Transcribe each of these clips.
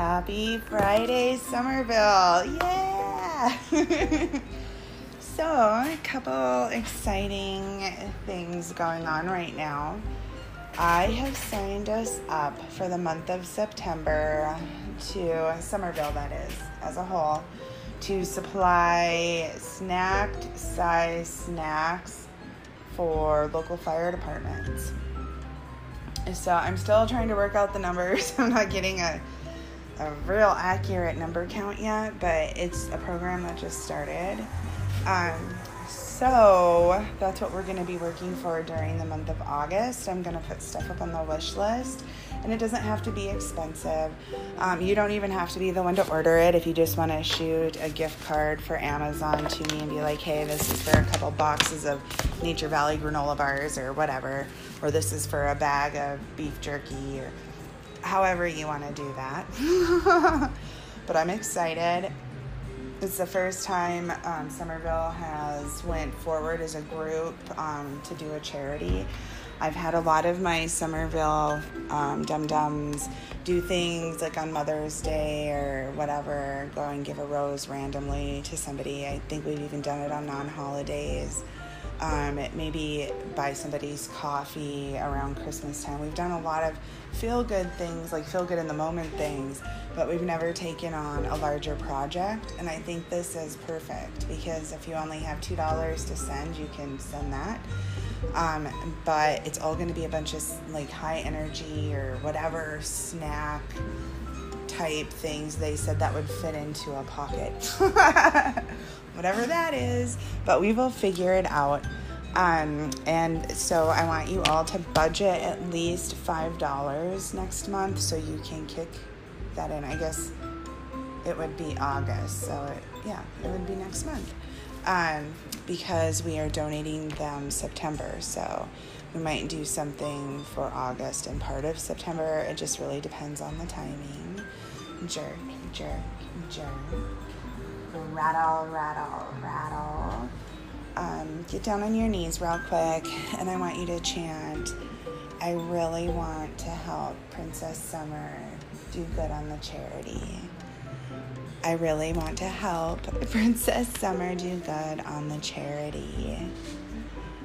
Happy Friday, Summerville! Yeah! so, a couple exciting things going on right now. I have signed us up for the month of September to Summerville, that is, as a whole, to supply snacked size snacks for local fire departments. So I'm still trying to work out the numbers. I'm not getting a, a real accurate number count yet, but it's a program that just started. Um, so that's what we're going to be working for during the month of August. I'm going to put stuff up on the wish list, and it doesn't have to be expensive. Um, you don't even have to be the one to order it. If you just want to shoot a gift card for Amazon to me and be like, hey, this is for a couple boxes of Nature Valley granola bars or whatever, or this is for a bag of beef jerky or however you want to do that. but I'm excited it's the first time um, Summerville has went forward as a group um, to do a charity. I've had a lot of my Summerville um, dum dums do things like on Mother's Day or whatever, go and give a rose randomly to somebody. I think we've even done it on non holidays. Um, maybe buy somebody's coffee around Christmas time. We've done a lot of feel good things, like feel good in the moment things, but we've never taken on a larger project. And I think this is perfect because if you only have $2 to send, you can send that. Um, but it's all going to be a bunch of like high energy or whatever snack type things they said that would fit into a pocket. whatever that is, but we will figure it out. Um, and so I want you all to budget at least $5 next month so you can kick that in. I guess it would be August, so it, yeah, it would be next month. Um, because we are donating them September, so we might do something for August and part of September. It just really depends on the timing. Jerk, jerk, jerk. Rattle, rattle, rattle. Um, get down on your knees real quick, and I want you to chant. I really want to help Princess Summer do good on the charity. I really want to help Princess Summer do good on the charity.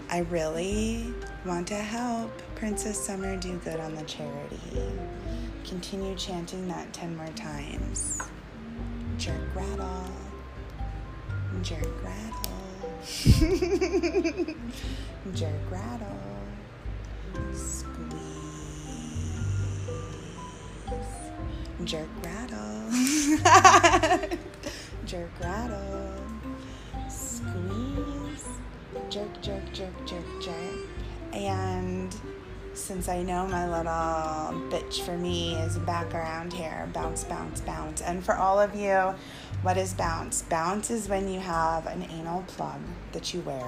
I really want to help Princess Summer do good on the charity. Continue chanting that 10 more times. Jerk rattle. Jerk rattle. Jerk rattle. Squeeze. Jerk rattle. jerk rattle. Squeeze. Jerk, jerk, jerk, jerk, jerk. And since I know my little bitch for me is back around here, bounce, bounce, bounce. And for all of you, what is bounce? Bounce is when you have an anal plug that you wear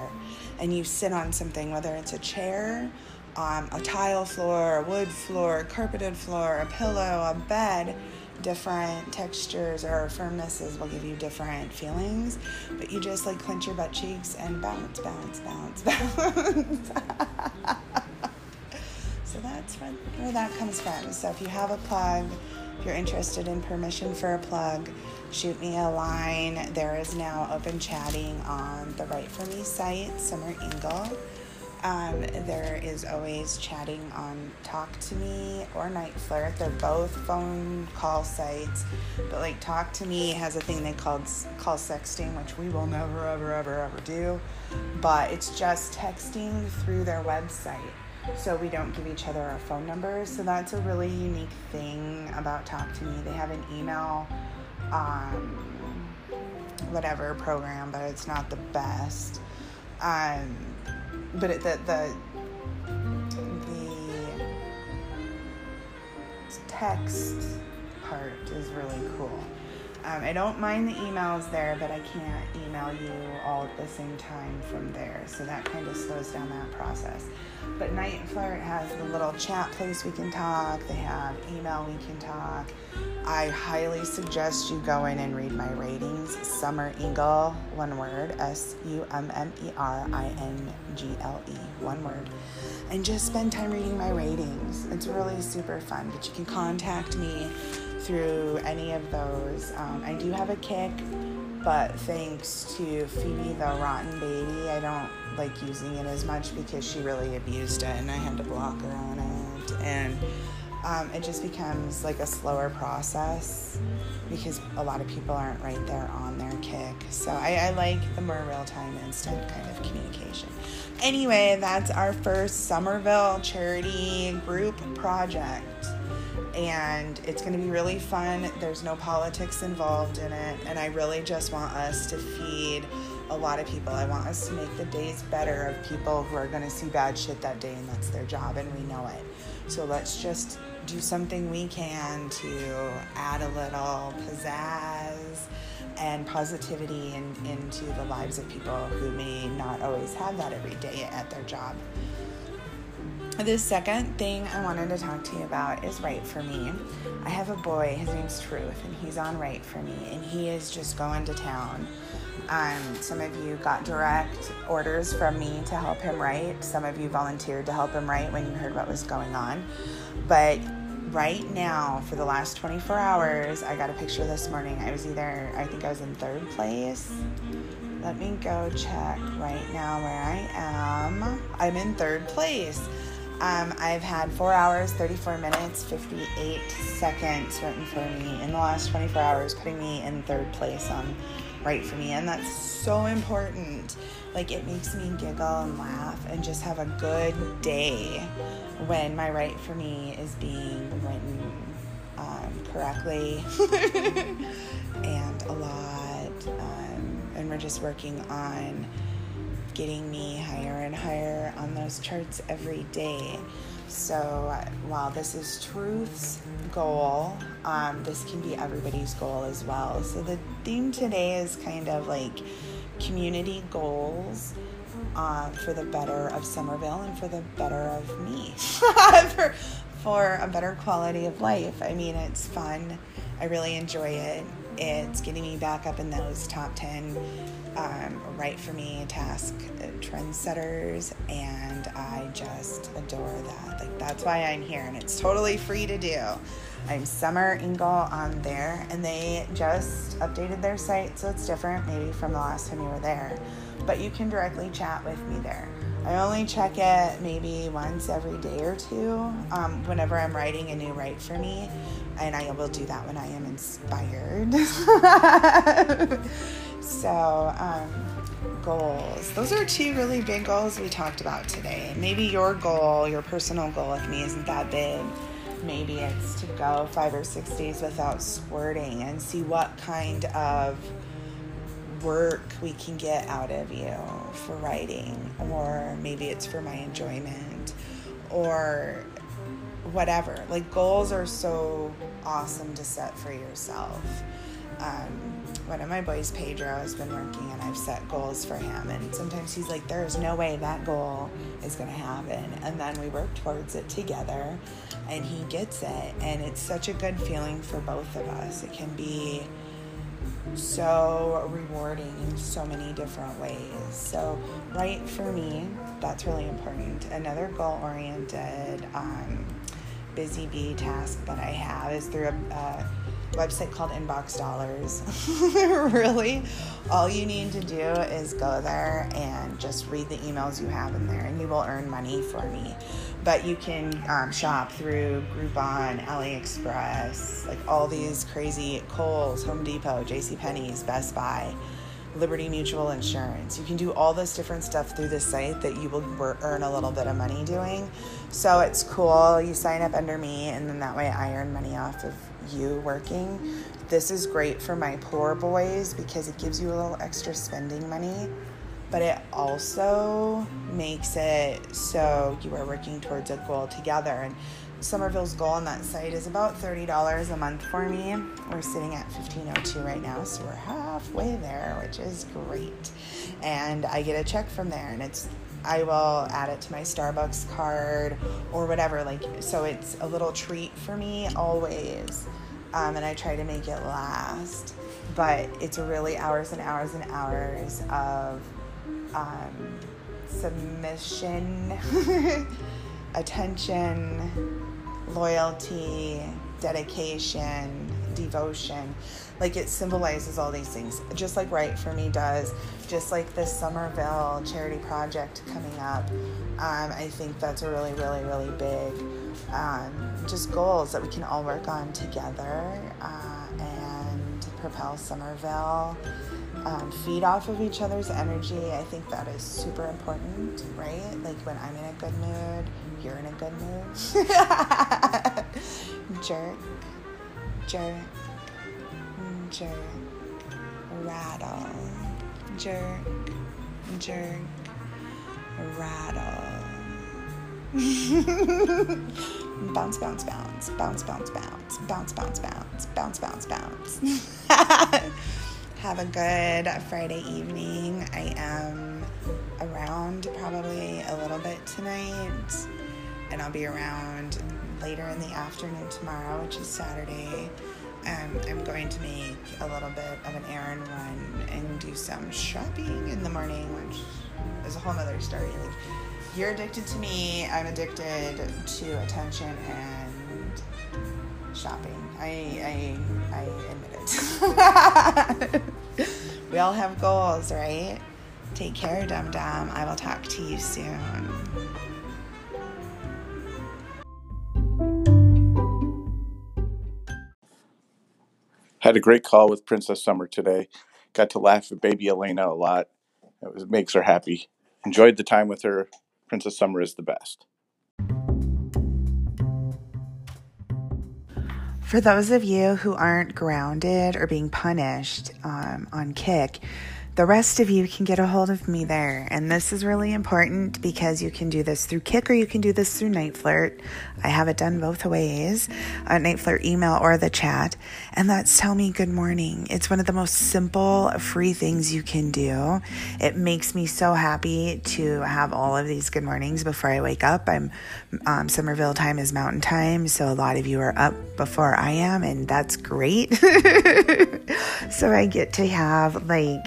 and you sit on something, whether it's a chair, um, a tile floor, a wood floor, a carpeted floor, a pillow, a bed. Different textures or firmnesses will give you different feelings, but you just like clench your butt cheeks and bounce, bounce, bounce, bounce. So that's where, that comes from. So if you have a plug, if you're interested in permission for a plug, shoot me a line. There is now open chatting on the Write for Me site, Summer Ingle. Um, there is always chatting on Talk to Me or NiteFlirt. They're both phone call sites, but like Talk to Me has a thing they called call sexting, which we will never, ever, ever, ever do. But it's just texting through their website, so we don't give each other our phone numbers. So that's a really unique thing about Talk to Me. They have an email, um, whatever program, but it's not the best. Um, but it, the the the text part is really cool. Um, I don't mind the emails there, but I can't email you all at the same time from there, so that kind of slows down that process. But NiteFlirt has the little chat place we can talk. They have email we can talk. I highly suggest you go in and read my ratings. Summer Ingle, one word, S U M M E R I N G L E, one word. And just spend time reading my ratings. It's really super fun. But you can contact me through any of those. Um, I do have a Kik, but thanks to Phoebe the Rotten Baby, I don't like using it as much because she really abused it and I had to block her on it. And um, it just becomes like a slower process because a lot of people aren't right there on their Kik. So I, I like the more real time, instant kind of communication. Anyway, that's our first Summerville charity group project. And it's going to be really fun. There's no politics involved in it. And I really just want us to feed a lot of people. I want us to make the days better of people who are going to see bad shit that day and that's their job and we know it. So let's just do something we can to add a little pizzazz and positivity in, into the lives of people who may not always have that every day at their job. The second thing I wanted to talk to you about is Write for Me. I have a boy, his name's Truth, and he's on Write for Me, and he is just going to town. Um, some of you got direct orders from me to help him write. Some of you volunteered to help him write when you heard what was going on. But right now, for the last 24 hours, I got a picture this morning. I was either, I think I was in third place. Let me go check right now where I am. I'm in third place. Um, I've had four hours, 34 minutes, 58 seconds written for me in the last 24 hours, putting me in third place on Write for Me. And that's so important. Like, it makes me giggle and laugh and just have a good day when my Write for Me is being written um, correctly and a lot. Um, and we're just working on getting me higher and higher on those charts every day. So while this is Truth's goal, um, this can be everybody's goal as well. So the theme today is kind of like community goals uh, for the better of Summerville and for the better of me, for, for a better quality of life. I mean, it's fun. I really enjoy it. It's getting me back up in those top 10 um, Write for Me task trendsetters, and I just adore that. Like, that's why I'm here, and it's totally free to do. I'm Summer Ingle on there, and they just updated their site, so it's different maybe from the last time you were there. But you can directly chat with me there. I only check it maybe once every day or two um, whenever I'm writing a new write for me, and I will do that when I am inspired. so, um, goals. Those are two really big goals we talked about today. Maybe your goal, your personal goal with me isn't that big. Maybe it's to go five or six days without squirting and see what kind of work we can get out of you for writing, or maybe it's for my enjoyment, or whatever. Like, goals are so awesome to set for yourself. Um, one of my boys, Pedro, has been working and I've set goals for him. And sometimes he's like, There's no way that goal is going to happen. And then we work towards it together and he gets it. And it's such a good feeling for both of us. It can be so rewarding in so many different ways. So, right for me, that's really important. Another goal oriented, um, busy bee task that I have is through a, a website called InboxDollars. really, all you need to do is go there and just read the emails you have in there, and you will earn money for me. But you can um, shop through Groupon, AliExpress, like all these crazy Kohl's, Home Depot, J.C. Penney's, Best Buy. Liberty Mutual Insurance. You can do all this different stuff through the site that you will earn a little bit of money doing. So it's cool. You sign up under me, and then that way I earn money off of you working. This is great for my poor boys because it gives you a little extra spending money, but it also makes it so you are working towards a goal together. And Summerville's goal on that site is about $30 a month for me. We're sitting at 1502 right now, so we're halfway there, which is great. And I get a check from there, and it's I will add it to my Starbucks card or whatever. Like, so it's a little treat for me always. Um, and I try to make it last. But it's really hours and hours and hours of um, submission, attention, loyalty, dedication, devotion. Like it symbolizes all these things, just like Write for Me does, just like this Summerville charity project coming up. Um, I think that's a really, really, really big um, just goals that we can all work on together uh, and propel Summerville. Um, feed off of each other's energy. I think that is super important, right? Like when I'm in a good mood, you're in a good mood. jerk, jerk, jerk, rattle, jerk, jerk, rattle. Bounce, bounce, bounce, bounce, bounce, bounce, bounce, bounce, bounce, bounce, bounce, bounce. Have a good Friday evening. I am around probably a little bit tonight, and I'll be around later in the afternoon tomorrow, which is Saturday. Um, I'm going to make a little bit of an errand run and do some shopping in the morning, which is a whole nother story. Like, you're addicted to me, I'm addicted to attention and shopping. I, I, I admit it. we all have goals, right? Take care, dum dum. I will talk to you soon. Had a great call with Princess Summer today. Got to laugh at baby Elena a lot. It was, makes her happy. Enjoyed the time with her. Princess Summer is the best. For those of you who aren't grounded or being punished um, on Kik, the rest of you can get a hold of me there. And this is really important because you can do this through Kik or you can do this through NiteFlirt. I have it done both ways uh, NiteFlirt email or the chat. And that's tell me good morning. It's one of the most simple, free things you can do. It makes me so happy to have all of these good mornings before I wake up. I'm um, Summerville time is mountain time. So a lot of you are up before I am, and that's great. so I get to have like,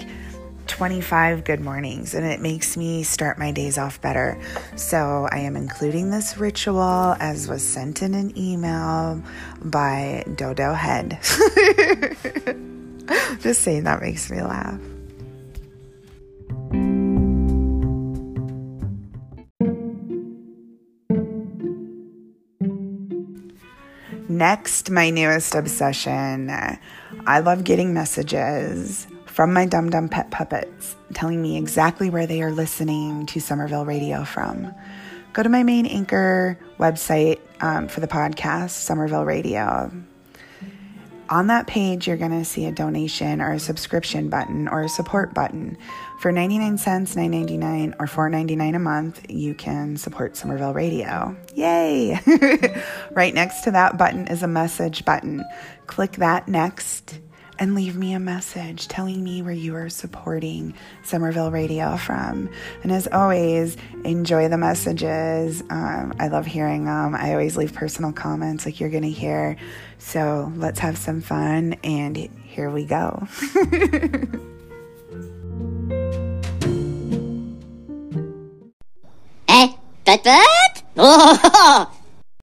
25 good mornings and it makes me start my days off better. So I am including this ritual as was sent in an email by Dodo Head. Just saying that makes me laugh. Next, my newest obsession. I love getting messages from my Dum Dum Pet Puppets telling me exactly where they are listening to Summerville Radio from. Go to my main anchor website um, for the podcast, Summerville Radio. On that page, you're going to see a donation or a subscription button or a support button. For 99 cents, 9.99 or 4.99 a month, you can support Summerville Radio. Yay! right next to that button is a message button. Click that next and leave me a message telling me where you are supporting Summerville Radio from. And as always, enjoy the messages. Um, I love hearing them. I always leave personal comments like you're going to hear. So let's have some fun, and here we go. eh? But, but? Oh,